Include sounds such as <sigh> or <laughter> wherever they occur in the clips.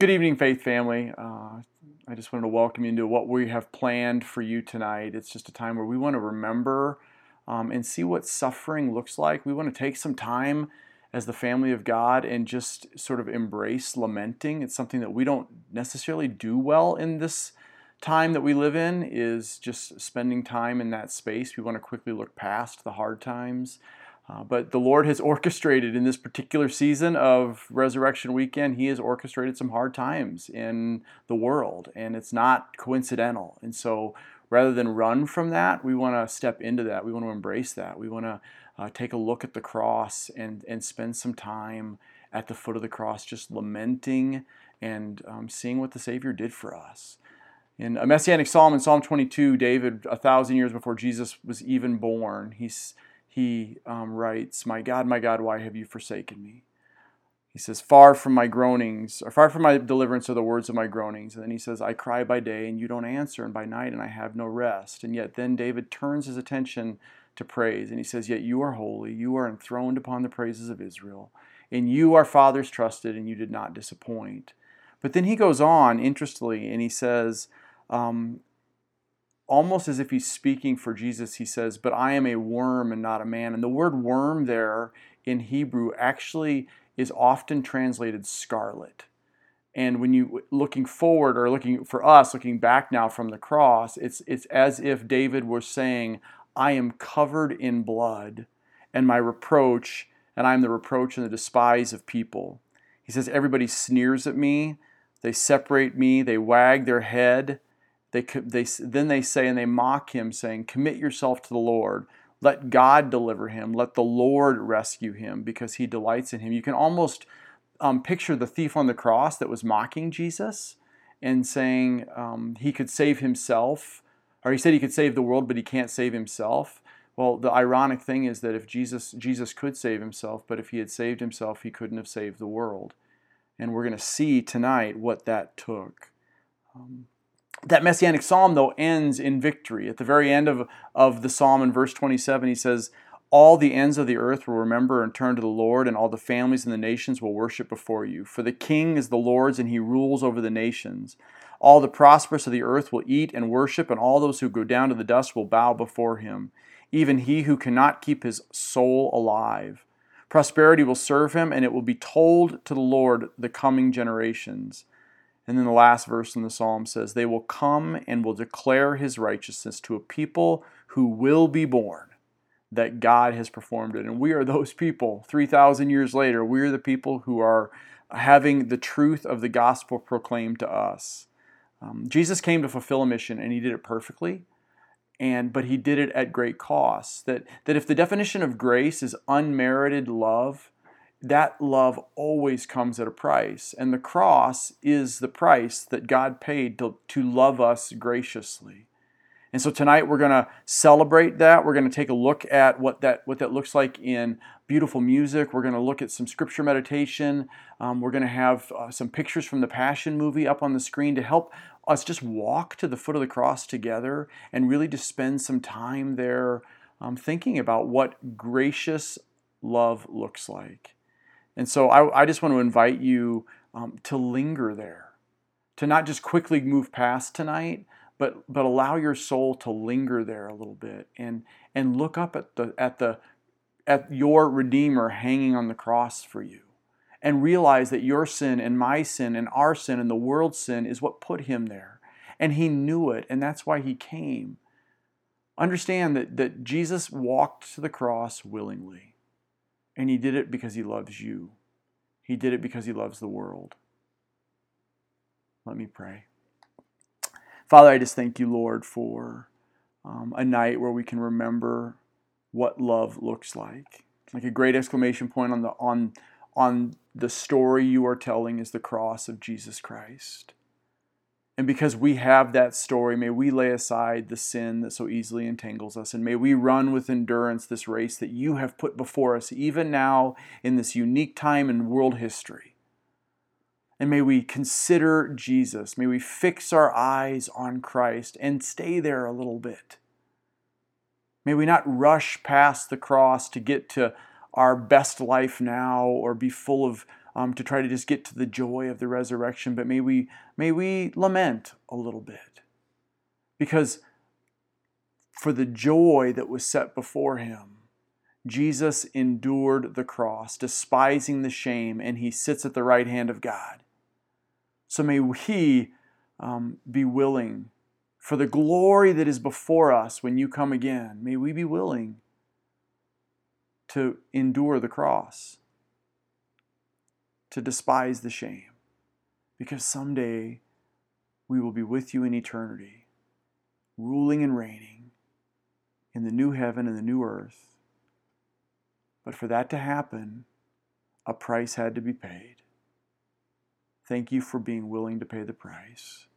Good evening, Faith family. Uh, I just wanted to welcome you into what we have planned for you tonight. It's just a time where we want to remember um, and see what suffering looks like. We want to take some time as the family of God and just sort of embrace lamenting. It's something that we don't necessarily do well in this time that we live in is just spending time in that space. We want to quickly look past the hard times uh, but the Lord has <laughs> orchestrated in this particular season of Resurrection Weekend, He has orchestrated some hard times in the world, and it's not coincidental. And so rather than run from that, we want to step into that. We want to embrace that. We want to uh, take a look at the cross and, and spend some time at the foot of the cross just lamenting and um, seeing what the Savior did for us. In a messianic psalm in Psalm 22, David, a thousand years before Jesus was even born, he's he um, writes, My God, my God, why have you forsaken me? He says, Far from my groanings, or far from my deliverance are the words of my groanings. And then he says, I cry by day and you don't answer, and by night and I have no rest. And yet then David turns his attention to praise, and he says, Yet you are holy, you are enthroned upon the praises of Israel. and you our fathers trusted, and you did not disappoint. But then he goes on, interestingly, and he says, um, almost as if he's speaking for Jesus, he says, But I am a worm and not a man. And the word worm there in Hebrew actually is often translated scarlet. And when you looking forward or looking for us, looking back now from the cross, it's it's as if David was saying, I am covered in blood, and my reproach, and I am the reproach and the despise of people. He says, Everybody sneers at me, they separate me, they wag their head they, they, then they say, and they mock him, saying, Commit yourself to the Lord. Let God deliver him. Let the Lord rescue him because he delights in him. You can almost um, picture the thief on the cross that was mocking Jesus and saying um, he could save himself, or he said he could save the world, but he can't save himself. Well, the ironic thing is that if Jesus Jesus could save himself, but if he had saved himself, he couldn't have saved the world. And we're going to see tonight what that took. Um, that messianic psalm, though, ends in victory. At the very end of, of the psalm, in verse 27, he says, All the ends of the earth will remember and turn to the Lord, and all the families and the nations will worship before you. For the king is the Lord's, and he rules over the nations. All the prosperous of the earth will eat and worship, and all those who go down to the dust will bow before him, even he who cannot keep his soul alive. Prosperity will serve him, and it will be told to the Lord the coming generations. And then the last verse in the psalm says, They will come and will declare his righteousness to a people who will be born, that God has performed it. And we are those people. 3,000 years later, we are the people who are having the truth of the gospel proclaimed to us. Um, Jesus came to fulfill a mission, and he did it perfectly. And, but he did it at great cost. That, that if the definition of grace is unmerited love, that love always comes at a price. And the cross is the price that God paid to, to love us graciously. And so tonight we're going to celebrate that. We're going to take a look at what that what that looks like in beautiful music. We're going to look at some scripture meditation. Um, we're going to have uh, some pictures from the Passion movie up on the screen to help us just walk to the foot of the cross together and really just spend some time there um, thinking about what gracious love looks like. And so I, I just want to invite you um, to linger there, to not just quickly move past tonight, but but allow your soul to linger there a little bit and and look up at the at the at your redeemer hanging on the cross for you and realize that your sin and my sin and our sin and the world's sin is what put him there. And he knew it and that's why he came. Understand that, that jesus walked to the cross willingly and he did it because he loves you. He did it because he loves the world. Let me pray. Father, I just thank you, Lord, for um, a night where we can remember what love looks like. Like a great exclamation point on the on on the story you are telling is the cross of Jesus Christ. And because we have that story, may we lay aside the sin that so easily entangles us, and may we run with endurance this race that you have put before us, even now in this unique time in world history. And may we consider Jesus. May we fix our eyes on Christ and stay there a little bit. May we not rush past the cross to get to our best life now or be full of, um, to try to just get to the joy of the resurrection, but may we, may we lament a little bit. Because for the joy that was set before him, Jesus endured the cross, despising the shame, and he sits at the right hand of God. So may we um, be willing for the glory that is before us when you come again. May we be willing to endure the cross, to despise the shame, because someday we will be with you in eternity, ruling and reigning in the new heaven and the new earth. But for that to happen, a price had to be paid. Thank you for being willing to pay the price.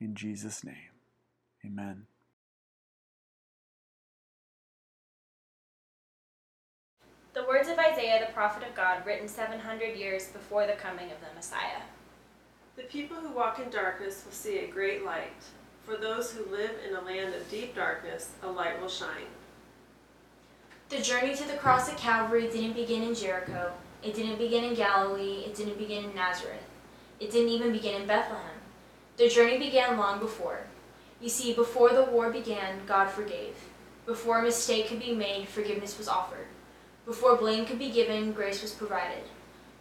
In Jesus' name, amen. The words of Isaiah, the prophet of God, written 700 years before the coming of the Messiah. The people who walk in darkness will see a great light. For those who live in a land of deep darkness, a light will shine. The journey to the cross at Calvary didn't begin in Jericho. It didn't begin in Galilee. It didn't begin in Nazareth. It didn't even begin in Bethlehem. The journey began long before. You see, before the war began, God forgave. Before a mistake could be made, forgiveness was offered. Before blame could be given, grace was provided.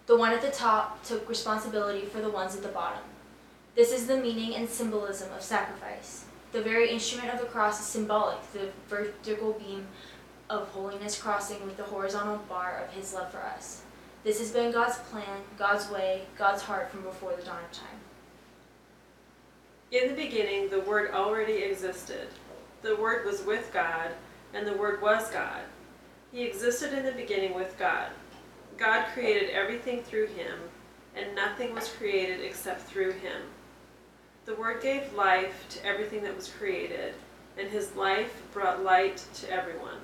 The one at the top took responsibility for the ones at the bottom. This is the meaning and symbolism of sacrifice. The very instrument of the cross is symbolic, the vertical beam of holiness crossing with the horizontal bar of his love for us. This has been God's plan, God's way, God's heart from before the dawn of time. In the beginning, the Word already existed. The Word was with God, and the Word was God. He existed in the beginning with God. God created everything through him, and nothing was created except through him. The Word gave life to everything that was created, and his life brought light to everyone.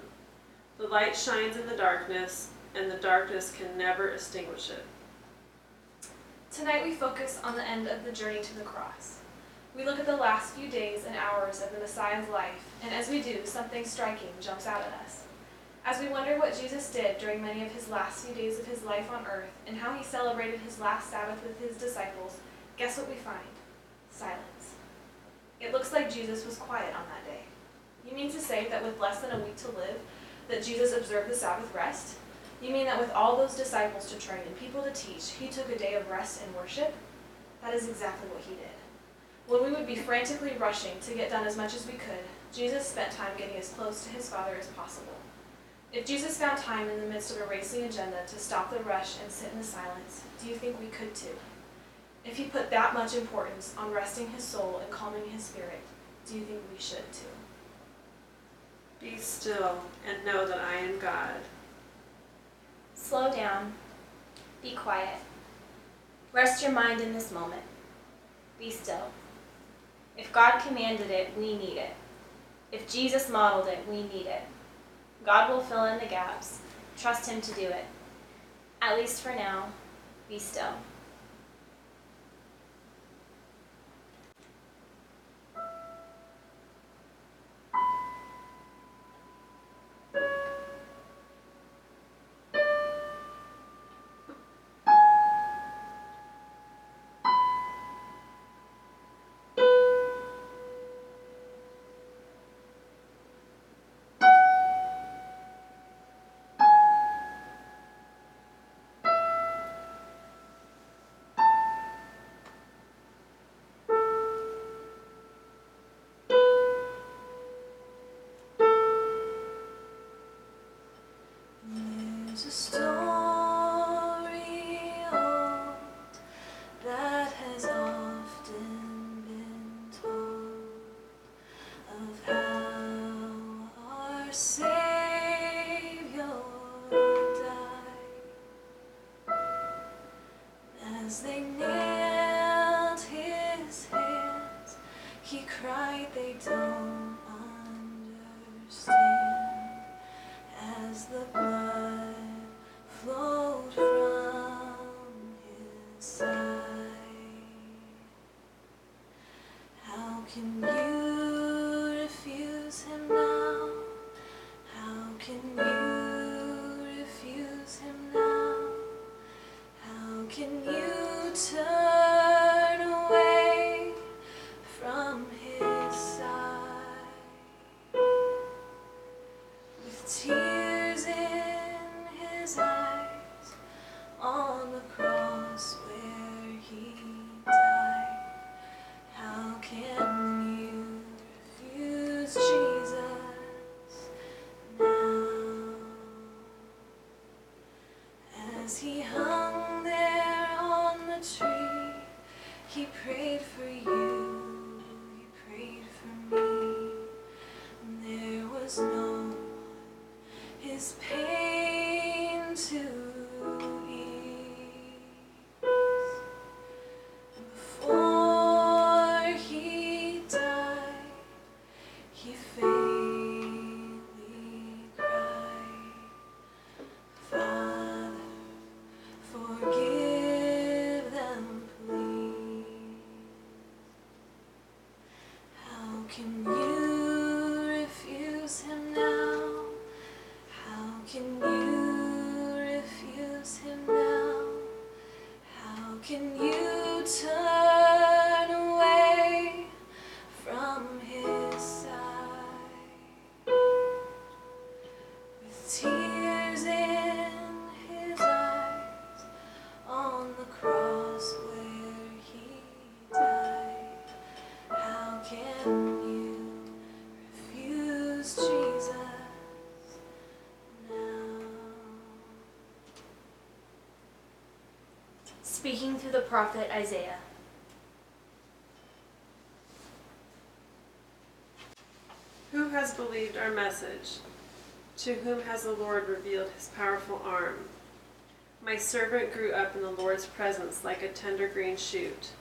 The light shines in the darkness, and the darkness can never extinguish it. Tonight we focus on the end of the journey to the cross. We look at the last few days and hours of the Messiah's life, and as we do, something striking jumps out at us. As we wonder what Jesus did during many of his last few days of his life on earth and how he celebrated his last Sabbath with his disciples, guess what we find? Silence. It looks like Jesus was quiet on that day. You mean to say that with less than a week to live, that Jesus observed the Sabbath rest? You mean that with all those disciples to train and people to teach, he took a day of rest and worship? That is exactly what he did. When we would be frantically rushing to get done as much as we could, Jesus spent time getting as close to his Father as possible. If Jesus found time in the midst of a racing agenda to stop the rush and sit in the silence, do you think we could too? If he put that much importance on resting his soul and calming his spirit, do you think we should too? Be still and know that I am God. Slow down. Be quiet. Rest your mind in this moment. Be still. If God commanded it, we need it. If Jesus modeled it, we need it. God will fill in the gaps. Trust Him to do it. At least for now, be still. just can you Speaking through the prophet Isaiah. Who has believed our message? To whom has the Lord revealed his powerful arm? My servant grew up in the Lord's presence like a tender green shoot,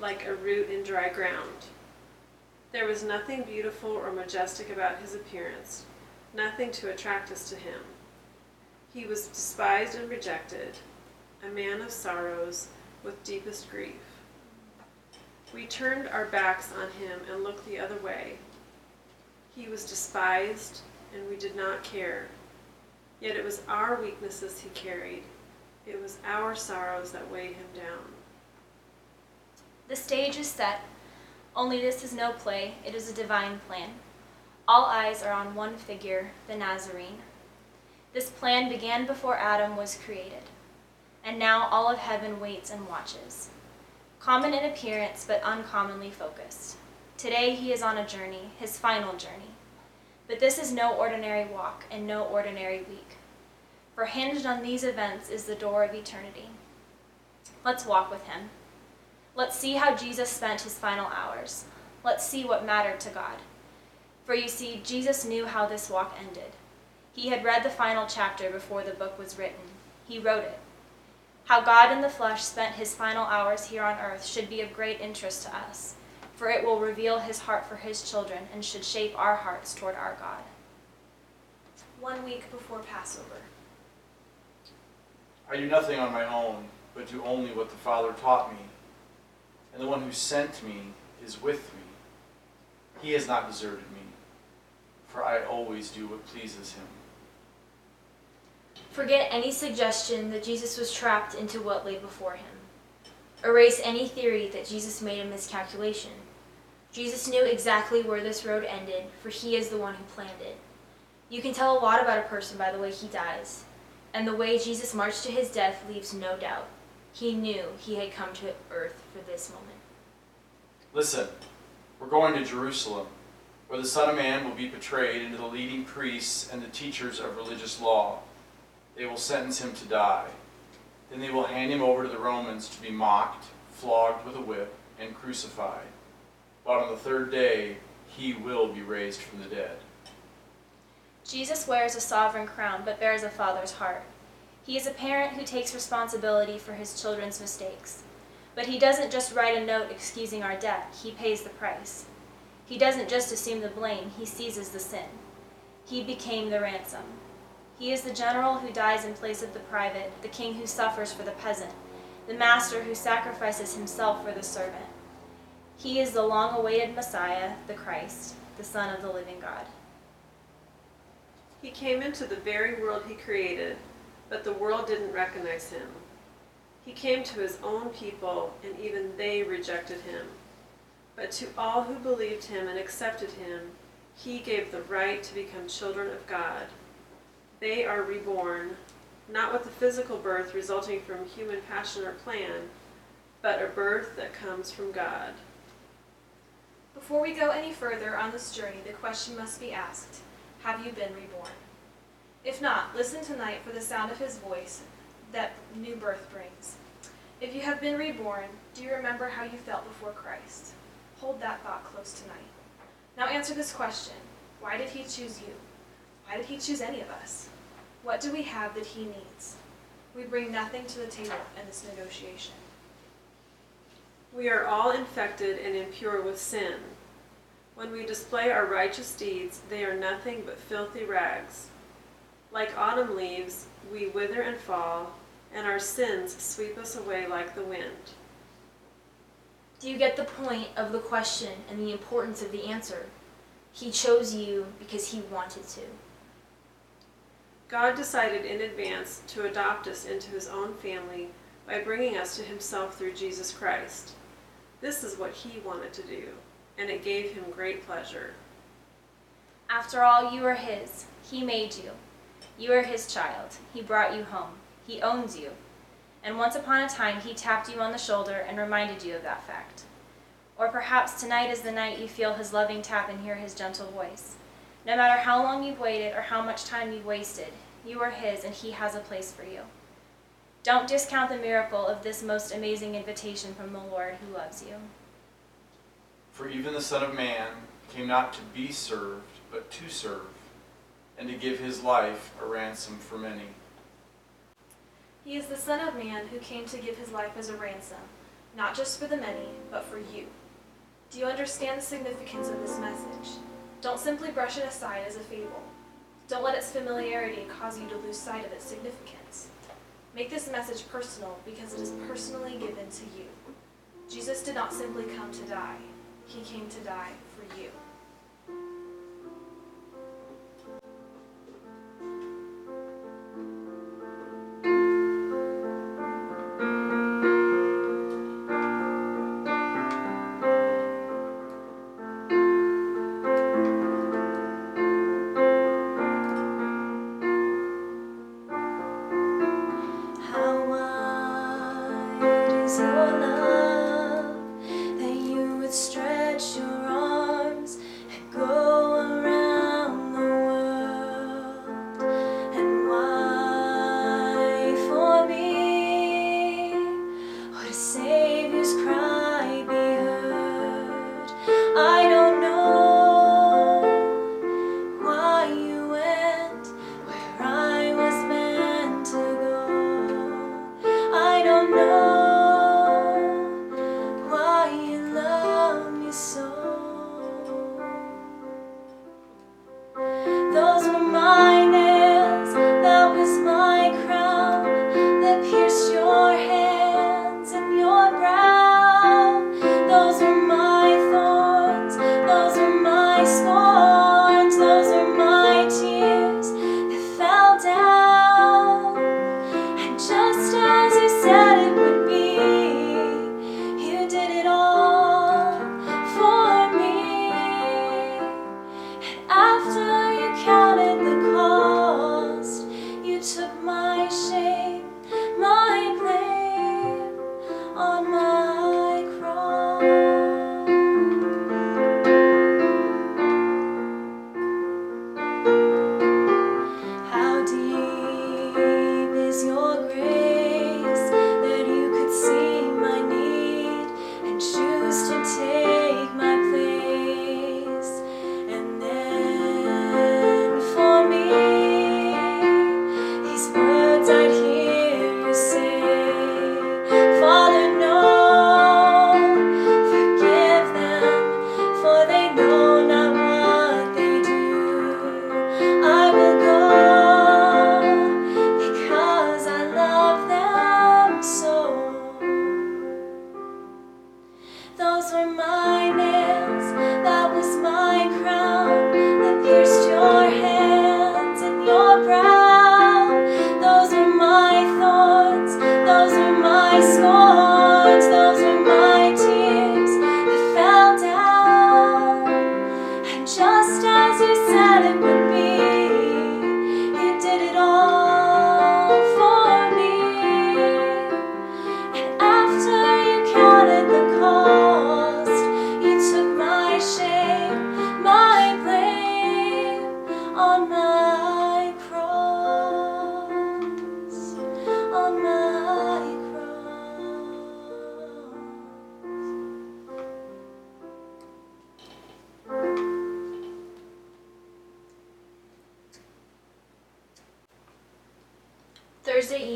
like a root in dry ground. There was nothing beautiful or majestic about his appearance, nothing to attract us to him. He was despised and rejected, a man of sorrows with deepest grief. We turned our backs on him and looked the other way. He was despised, and we did not care. Yet it was our weaknesses he carried. It was our sorrows that weighed him down. The stage is set, only this is no play, it is a divine plan. All eyes are on one figure, the Nazarene. This plan began before Adam was created, and now all of heaven waits and watches. Common in appearance, but uncommonly focused. Today he is on a journey, his final journey. But this is no ordinary walk and no ordinary week. For hinged on these events is the door of eternity. Let's walk with him. Let's see how Jesus spent his final hours. Let's see what mattered to God. For you see, Jesus knew how this walk ended. He had read the final chapter before the book was written. He wrote it. How God in the flesh spent his final hours here on earth should be of great interest to us, for it will reveal his heart for his children and should shape our hearts toward our God. One week before Passover. I do nothing on my own, but do only what the Father taught me. And the one who sent me is with me. He has not deserted me, for I always do what pleases him. Forget any suggestion that Jesus was trapped into what lay before him. Erase any theory that Jesus made a miscalculation. Jesus knew exactly where this road ended, for he is the one who planned it. You can tell a lot about a person by the way he dies, and the way Jesus marched to his death leaves no doubt. He knew he had come to earth for this moment. Listen, we're going to Jerusalem, where the Son of Man will be betrayed into the leading priests and the teachers of religious law. They will sentence him to die. Then they will hand him over to the Romans to be mocked, flogged with a whip, and crucified. But on the third day, he will be raised from the dead. Jesus wears a sovereign crown but bears a father's heart. He is a parent who takes responsibility for his children's mistakes. But he doesn't just write a note excusing our debt, he pays the price. He doesn't just assume the blame, he seizes the sin. He became the ransom. He is the general who dies in place of the private, the king who suffers for the peasant, the master who sacrifices himself for the servant. He is the long awaited Messiah, the Christ, the Son of the living God. He came into the very world he created, but the world didn't recognize him. He came to his own people, and even they rejected him. But to all who believed him and accepted him, he gave the right to become children of God. They are reborn, not with a physical birth resulting from human passion or plan, but a birth that comes from God. Before we go any further on this journey, the question must be asked Have you been reborn? If not, listen tonight for the sound of his voice that new birth brings. If you have been reborn, do you remember how you felt before Christ? Hold that thought close tonight. Now answer this question Why did he choose you? Why did he choose any of us? What do we have that he needs? We bring nothing to the table in this negotiation. We are all infected and impure with sin. When we display our righteous deeds, they are nothing but filthy rags. Like autumn leaves, we wither and fall, and our sins sweep us away like the wind. Do you get the point of the question and the importance of the answer? He chose you because he wanted to. God decided in advance to adopt us into his own family by bringing us to himself through Jesus Christ. This is what he wanted to do, and it gave him great pleasure. After all, you are his. He made you. You are his child. He brought you home. He owns you. And once upon a time, he tapped you on the shoulder and reminded you of that fact. Or perhaps tonight is the night you feel his loving tap and hear his gentle voice. No matter how long you've waited or how much time you've wasted, you are his and he has a place for you. Don't discount the miracle of this most amazing invitation from the Lord who loves you. For even the Son of Man came not to be served, but to serve, and to give his life a ransom for many. He is the Son of Man who came to give his life as a ransom, not just for the many, but for you. Do you understand the significance of this message? Don't simply brush it aside as a fable. Don't let its familiarity cause you to lose sight of its significance. Make this message personal because it is personally given to you. Jesus did not simply come to die, he came to die for you. Is your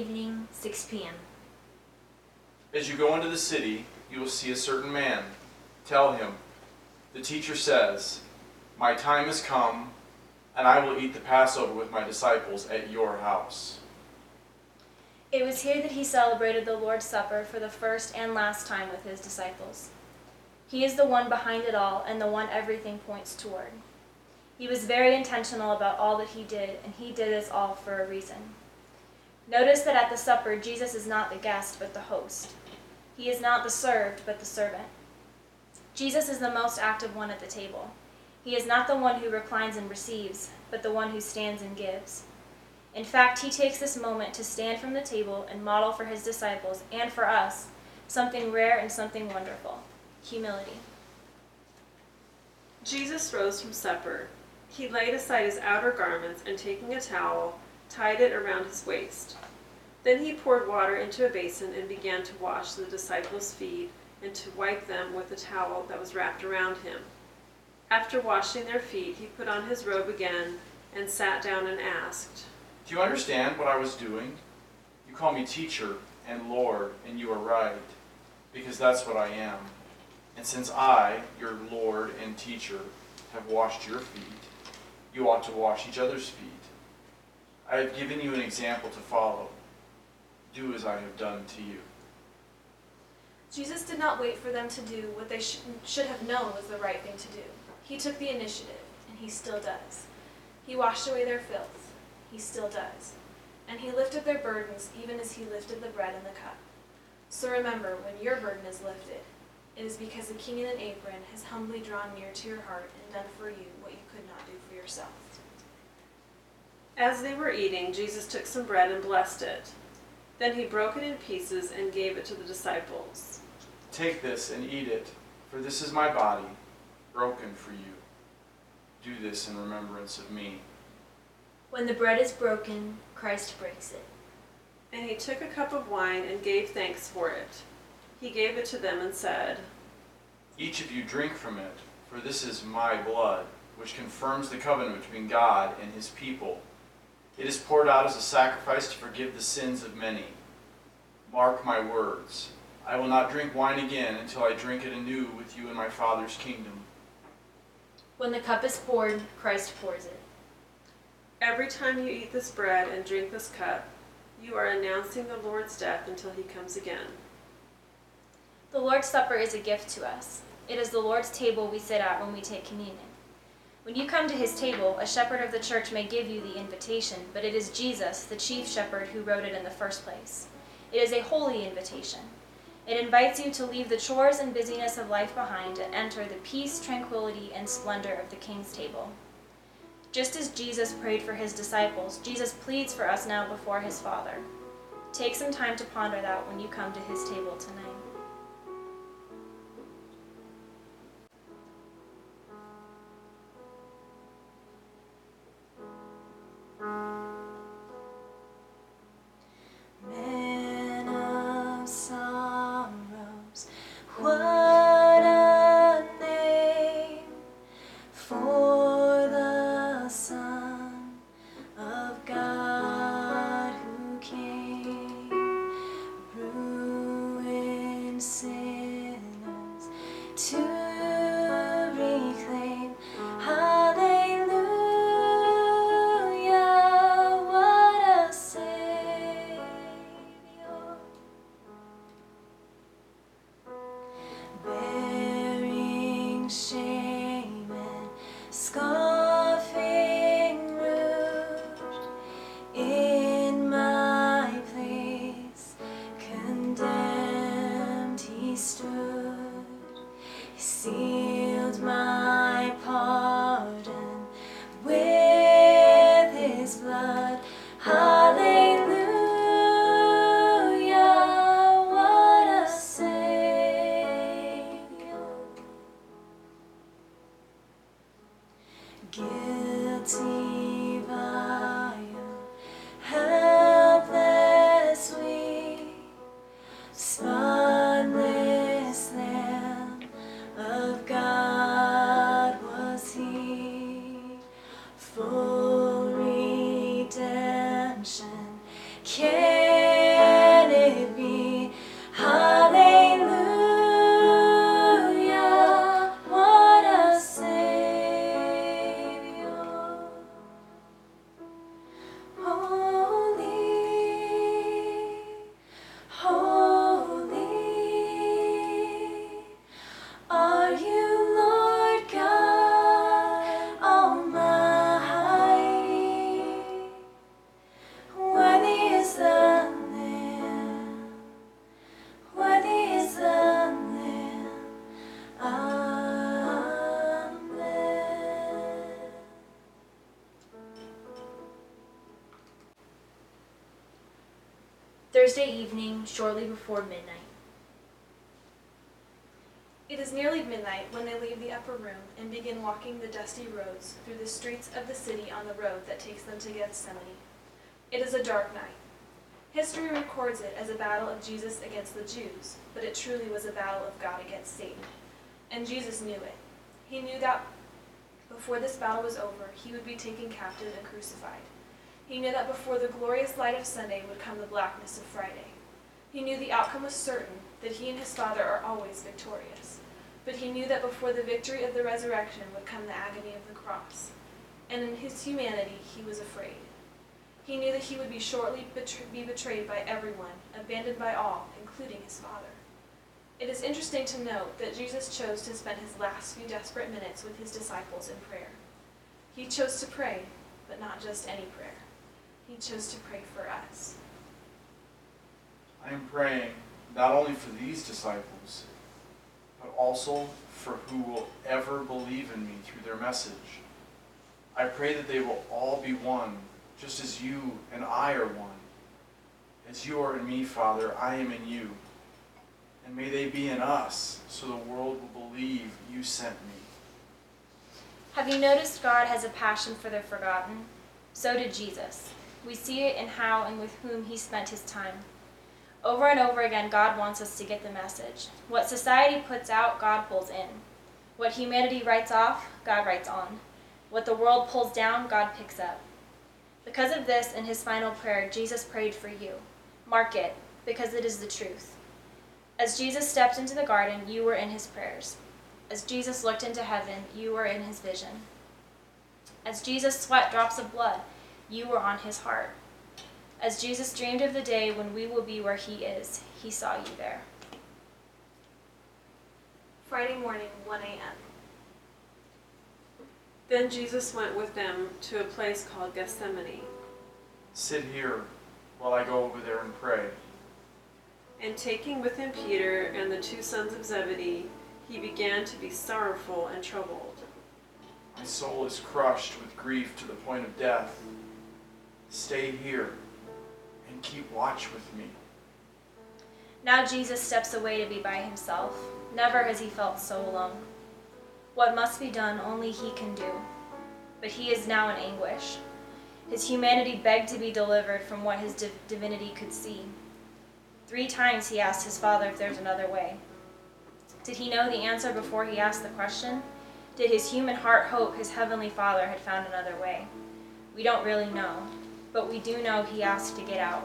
evening, 6 p.m. As you go into the city, you will see a certain man. Tell him, The teacher says, My time has come, and I will eat the Passover with my disciples at your house. It was here that he celebrated the Lord's Supper for the first and last time with his disciples. He is the one behind it all and the one everything points toward. He was very intentional about all that he did, and he did this all for a reason. Notice that at the supper, Jesus is not the guest, but the host. He is not the served, but the servant. Jesus is the most active one at the table. He is not the one who reclines and receives, but the one who stands and gives. In fact, he takes this moment to stand from the table and model for his disciples and for us something rare and something wonderful humility. Jesus rose from supper. He laid aside his outer garments and taking a towel, tied it around his waist. Then he poured water into a basin and began to wash the disciples' feet and to wipe them with the towel that was wrapped around him. After washing their feet, he put on his robe again and sat down and asked, Do you understand what I was doing? You call me teacher and Lord, and you are right, because that's what I am. And since I, your Lord and teacher, have washed your feet, you ought to wash each other's feet. I have given you an example to follow. Do as I have done to you. Jesus did not wait for them to do what they should, have known was the right thing to do. He took the initiative, and he still does. He washed away their filth. He still does. And he lifted their burdens even as he lifted the bread and the cup. So remember, when your burden is lifted, it is because the king in an apron has humbly drawn near to your heart and done for you what you could not do for yourself. As they were eating, Jesus took some bread and blessed it. Then he broke it in pieces and gave it to the disciples. Take this and eat it, for this is my body, broken for you. Do this in remembrance of me. When the bread is broken, Christ breaks it. And he took a cup of wine and gave thanks for it. He gave it to them and said, Each of you drink from it, for this is my blood, which confirms the covenant between God and his people. It is poured out as a sacrifice to forgive the sins of many. Mark my words. I will not drink wine again until I drink it anew with you in my Father's kingdom. When the cup is poured, Christ pours it. Every time you eat this bread and drink this cup, you are announcing the Lord's death until he comes again. The Lord's Supper is a gift to us. It is the Lord's table we sit at when we take communion. When you come to his table, a shepherd of the church may give you the invitation, but it is Jesus, the chief shepherd, who wrote it in the first place. It is a holy invitation. It invites you to leave the chores and busyness of life behind and enter the peace, tranquility, and splendor of the King's table. Just as Jesus prayed for his disciples, Jesus pleads for us now before his Father. Take some time to ponder that when you come to his table tonight. Before midnight. It is nearly midnight when they leave the upper room and begin walking the dusty roads through the streets of the city on the road that takes them to Gethsemane. It is a dark night. History records it as a battle of Jesus against the Jews, but it truly was a battle of God against Satan. And Jesus knew it. He knew that before this battle was over, he would be taken captive and crucified. He knew that before the glorious light of Sunday would come the blackness of Friday. He knew the outcome was certain, that he and his Father are always victorious. But he knew that before the victory of the resurrection would come the agony of the cross. And in his humanity, he was afraid. He knew that he would be shortly betray- be betrayed by everyone, abandoned by all, including his Father. It is interesting to note that Jesus chose to spend his last few desperate minutes with his disciples in prayer. He chose to pray, but not just any prayer. He chose to pray for us. I am praying not only for these disciples, but also for who will ever believe in me through their message. I pray that they will all be one, just as you and I are one. As you are in me, Father, I am in you. And may they be in us, so the world will believe you sent me. Have you noticed God has a passion for the forgotten? So did Jesus. We see it in how and with whom he spent his time. Over and over again, God wants us to get the message. What society puts out, God pulls in. What humanity writes off, God writes on. What the world pulls down, God picks up. Because of this, in his final prayer, Jesus prayed for you. Mark it, because it is the truth. As Jesus stepped into the garden, you were in his prayers. As Jesus looked into heaven, you were in his vision. As Jesus sweat drops of blood, you were on his heart. As Jesus dreamed of the day when we will be where he is, he saw you there. Friday morning, 1 a.m. Then Jesus went with them to a place called Gethsemane, Sit here while I go over there and pray. and taking with him Peter and the two sons of Zebedee, he began to be sorrowful and troubled. My soul is crushed with grief to the point of death. Stay here and keep watch with me. Now Jesus steps away to be by himself. Never has he felt so alone. What must be done, only he can do. But he is now in anguish. His humanity begged to be delivered from what his div- divinity could see. Three times he asked his father if there's another way. Did he know the answer before he asked the question? Did his human heart hope his heavenly father had found another way? We don't really know, but we do know he asked to get out.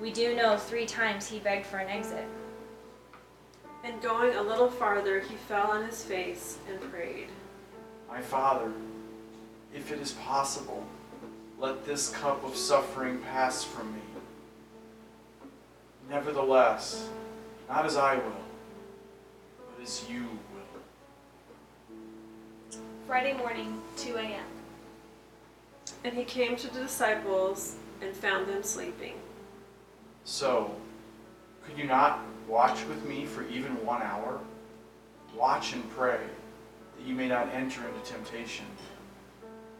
We do know three times he begged for an exit. And going a little farther, he fell on his face and prayed. My Father, if it is possible, let this cup of suffering pass from me. Nevertheless, not as I will, but as you will. Friday morning, 2 a.m. And he came to the disciples and found them sleeping. So, could you not watch with me for even one hour? Watch and pray, that you may not enter into temptation.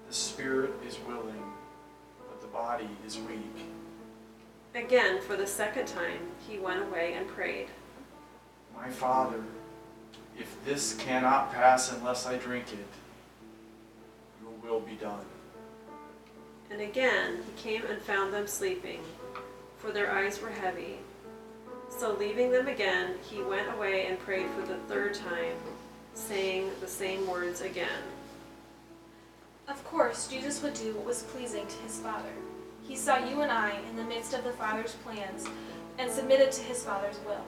The spirit is willing, but the body is weak. Again, for the second time, he went away and prayed. My Father, if this cannot pass unless I drink it, your will be done. And again he came and found them sleeping, for their eyes were heavy. So leaving them again, he went away and prayed for the third time, saying the same words again. Of course, Jesus would do what was pleasing to his Father. He saw you and I in the midst of the Father's plans and submitted to his Father's will.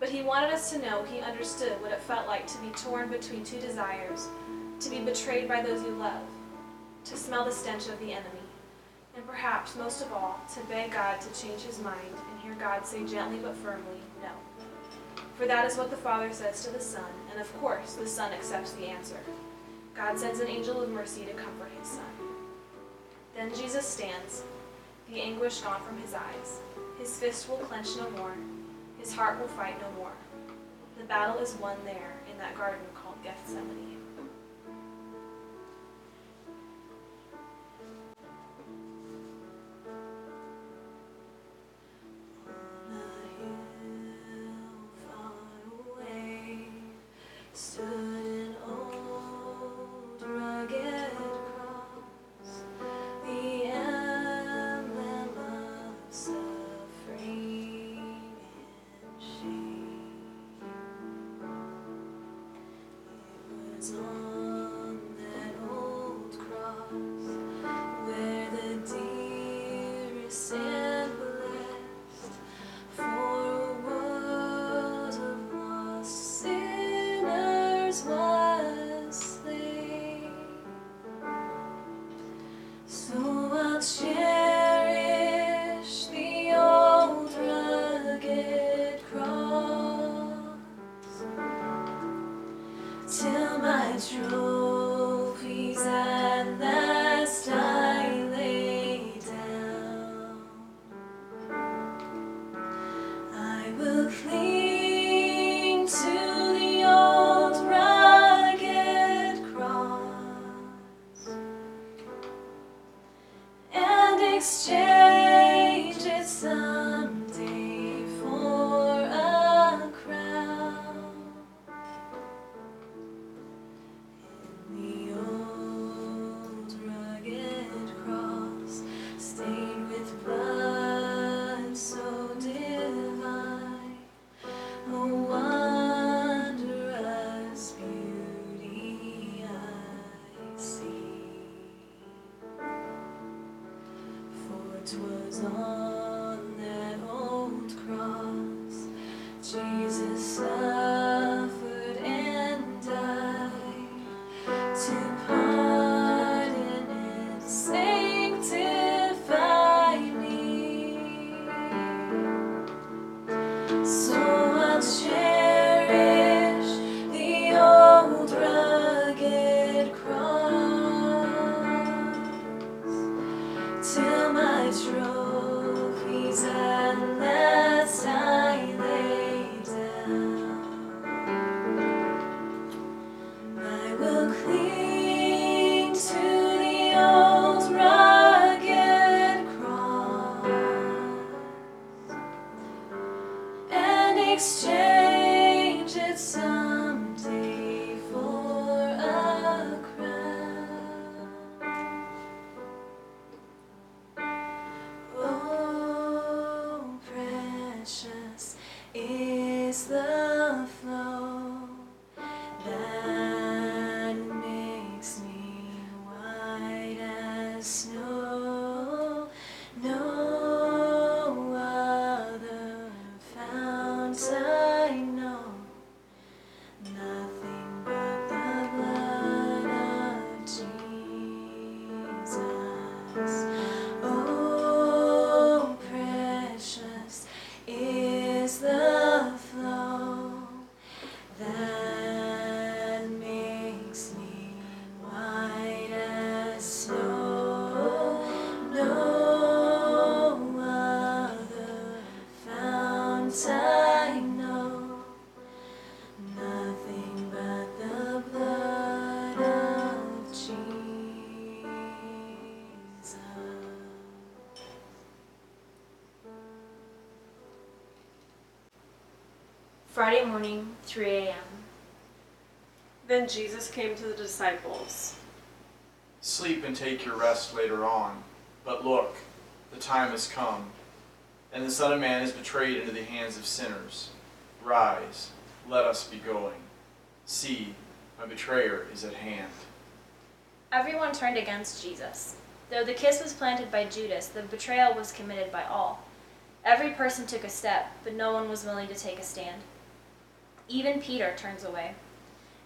But he wanted us to know he understood what it felt like to be torn between two desires, to be betrayed by those you love, to smell the stench of the enemy, and perhaps most of all, to beg God to change his mind and hear God say gently but firmly, no. For that is what the Father says to the Son, and of course, the Son accepts the answer. God sends an angel of mercy to comfort his Son. Then Jesus stands, the anguish gone from his eyes. His fist will clench no more, his heart will fight no more. The battle is won there in that garden called Gethsemane. Morning, 3 a.m. Then Jesus came to the disciples. Sleep and take your rest later on. But look, the time has come, and the Son of Man is betrayed into the hands of sinners. Rise, let us be going. See, my betrayer is at hand. Everyone turned against Jesus. Though the kiss was planted by Judas, the betrayal was committed by all. Every person took a step, but no one was willing to take a stand. Even Peter turns away.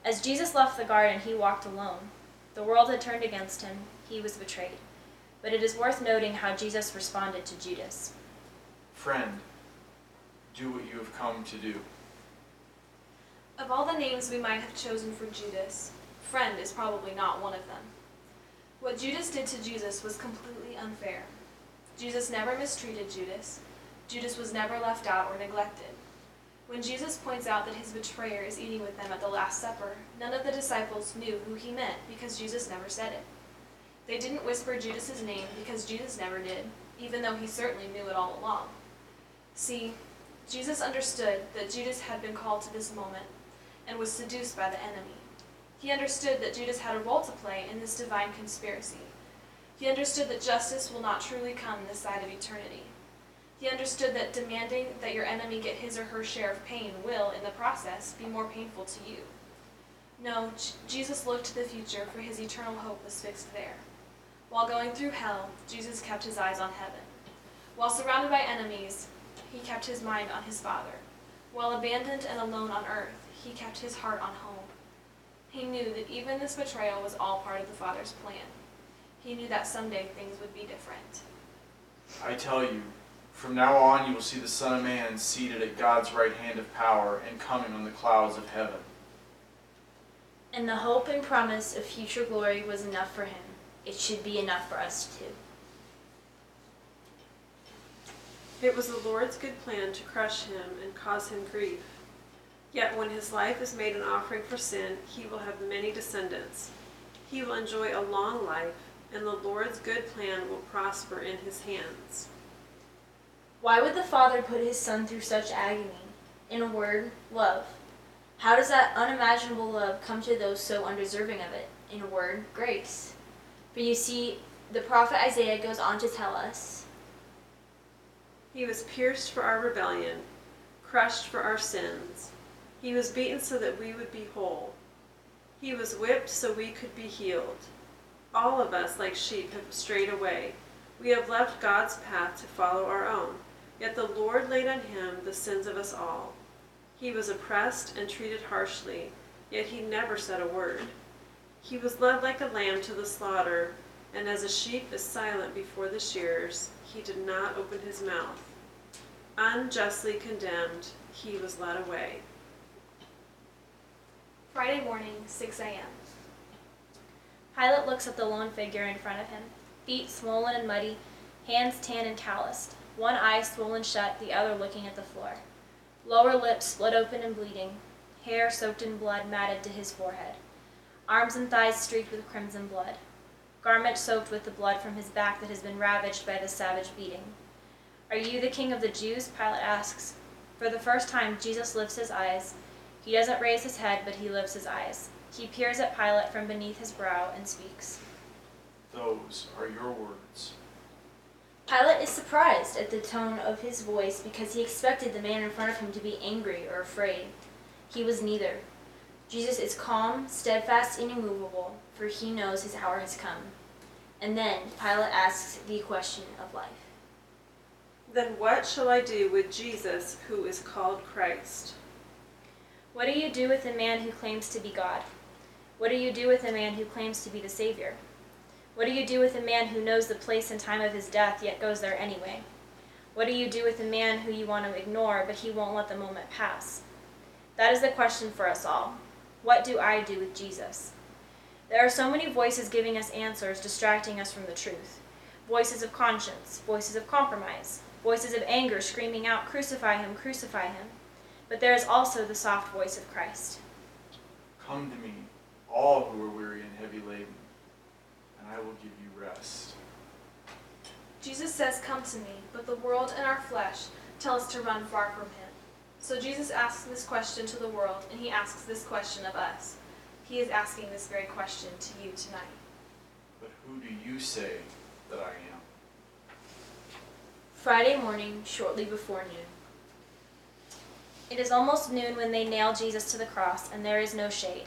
As Jesus left the garden, he walked alone. The world had turned against him, he was betrayed. But it is worth noting how Jesus responded to Judas. Friend, do what you have come to do. Of all the names we might have chosen for Judas, friend is probably not one of them. What Judas did to Jesus was completely unfair. Jesus never mistreated Judas. Judas was never left out or neglected. When Jesus points out that his betrayer is eating with them at the Last Supper, none of the disciples knew who he meant because Jesus never said it. They didn't whisper Judas's name because Jesus never did, even though he certainly knew it all along. See, Jesus understood that Judas had been called to this moment, and was seduced by the enemy. He understood that Judas had a role to play in this divine conspiracy. He understood that justice will not truly come this side of eternity. He understood that demanding that your enemy get his or her share of pain will, in the process, be more painful to you. No, Jesus looked to the future, for his eternal hope was fixed there. While going through hell, Jesus kept his eyes on heaven. While surrounded by enemies, he kept his mind on his Father. While abandoned and alone on earth, he kept his heart on home. He knew that even this betrayal was all part of the Father's plan. He knew that someday things would be different. I tell you, from now on you will see the Son of Man seated at God's right hand of power and coming on the clouds of heaven. And the hope and promise of future glory was enough for him. It should be enough for us too. It was the Lord's good plan to crush him and cause him grief. Yet when his life is made an offering for sin, he will have many descendants. He will enjoy a long life, and the Lord's good plan will prosper in his hands. Why would the Father put his Son through such agony? In a word, love. How does that unimaginable love come to those so undeserving of it? In a word, grace. But you see, the prophet Isaiah goes on to tell us He was pierced for our rebellion, crushed for our sins. He was beaten so that we would be whole. He was whipped so we could be healed. All of us, like sheep, have strayed away. We have left God's path to follow our own. Yet the Lord laid on him the sins of us all. He was oppressed and treated harshly, yet he never said a word. He was led like a lamb to the slaughter, and as a sheep is silent before the shears, he did not open his mouth. Unjustly condemned, he was led away. Friday morning, 6 a.m. Pilate looks at the lone figure in front of him, feet swollen and muddy, hands tan and calloused, one eye swollen shut, the other looking at the floor. Lower lip split open and bleeding, hair soaked in blood matted to his forehead, arms and thighs streaked with crimson blood, garment soaked with the blood from his back that has been ravaged by the savage beating. Are you the king of the Jews? Pilate asks. For the first time, Jesus lifts his eyes. He doesn't raise his head, but he lifts his eyes. He peers at Pilate from beneath his brow and speaks. Those are your words. Pilate is surprised at the tone of his voice because he expected the man in front of him to be angry or afraid. He was neither. Jesus is calm, steadfast, and immovable, for he knows his hour has come. And then Pilate asks the question of life. Then what shall I do with Jesus, who is called Christ? What do you do with a man who claims to be God? What do you do with a man who claims to be the Savior? What do you do with a man who knows the place and time of his death yet goes there anyway? What do you do with a man who you want to ignore but he won't let the moment pass? That is the question for us all. What do I do with Jesus? There are so many voices giving us answers, distracting us from the truth. Voices of conscience, voices of compromise, voices of anger screaming out, Crucify him, crucify him. But there is also the soft voice of Christ. Come to me, all who are weary and heavy laden, I will give you rest. Jesus says, Come to me, but the world and our flesh tell us to run far from him. So Jesus asks this question to the world, and he asks this question of us. He is asking this very question to you tonight. But who do you say that I am? Friday morning, shortly before noon. It is almost noon when they nail Jesus to the cross, and there is no shade.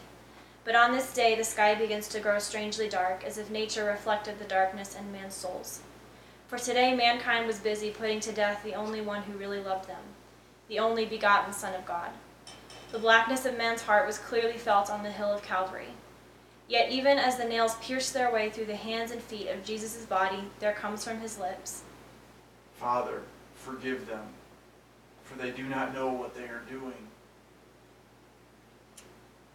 But on this day, the sky begins to grow strangely dark, as if nature reflected the darkness in man's souls. For today, mankind was busy putting to death the only one who really loved them, the only begotten Son of God. The blackness of man's heart was clearly felt on the hill of Calvary. Yet, even as the nails pierced their way through the hands and feet of Jesus' body, there comes from his lips, Father, forgive them, for they do not know what they are doing.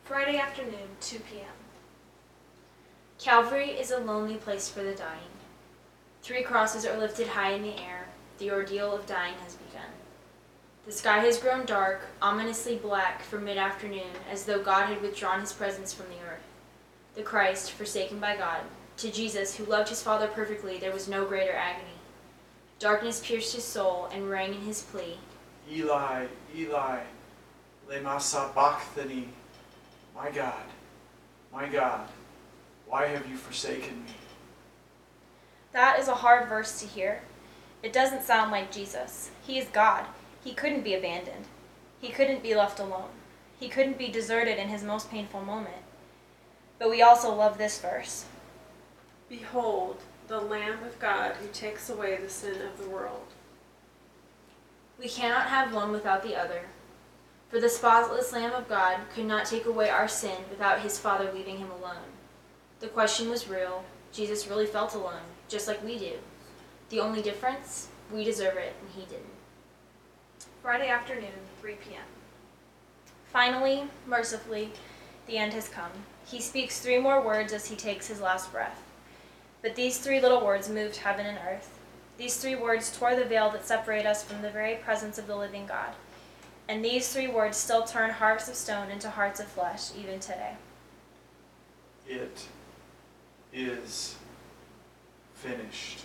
Friday afternoon, 2 p.m. Calvary is a lonely place for the dying. Three crosses are lifted high in the air. The ordeal of dying has begun. The sky has grown dark, ominously black from mid afternoon, as though God had withdrawn his presence from the earth. The Christ, forsaken by God, to Jesus, who loved his Father perfectly, there was no greater agony. Darkness pierced his soul and rang in his plea Eli, Eli, lema sabachthani, My God, my God, why have you forsaken me? That is a hard verse to hear. It doesn't sound like Jesus. He is God. He couldn't be abandoned. He couldn't be left alone. He couldn't be deserted in his most painful moment. But we also love this verse. Behold, the Lamb of God who takes away the sin of the world. We cannot have one without the other. For the spotless Lamb of God could not take away our sin without his Father leaving him alone. The question was real. Jesus really felt alone, just like we do. The only difference, we deserve it and he didn't. Friday afternoon, 3 p.m. Finally, mercifully, the end has come. He speaks three more words as he takes his last breath. But these three little words moved heaven and earth. These three words tore the veil that separate us from the very presence of the living God. And these three words still turn hearts of stone into hearts of flesh, even today. It is finished.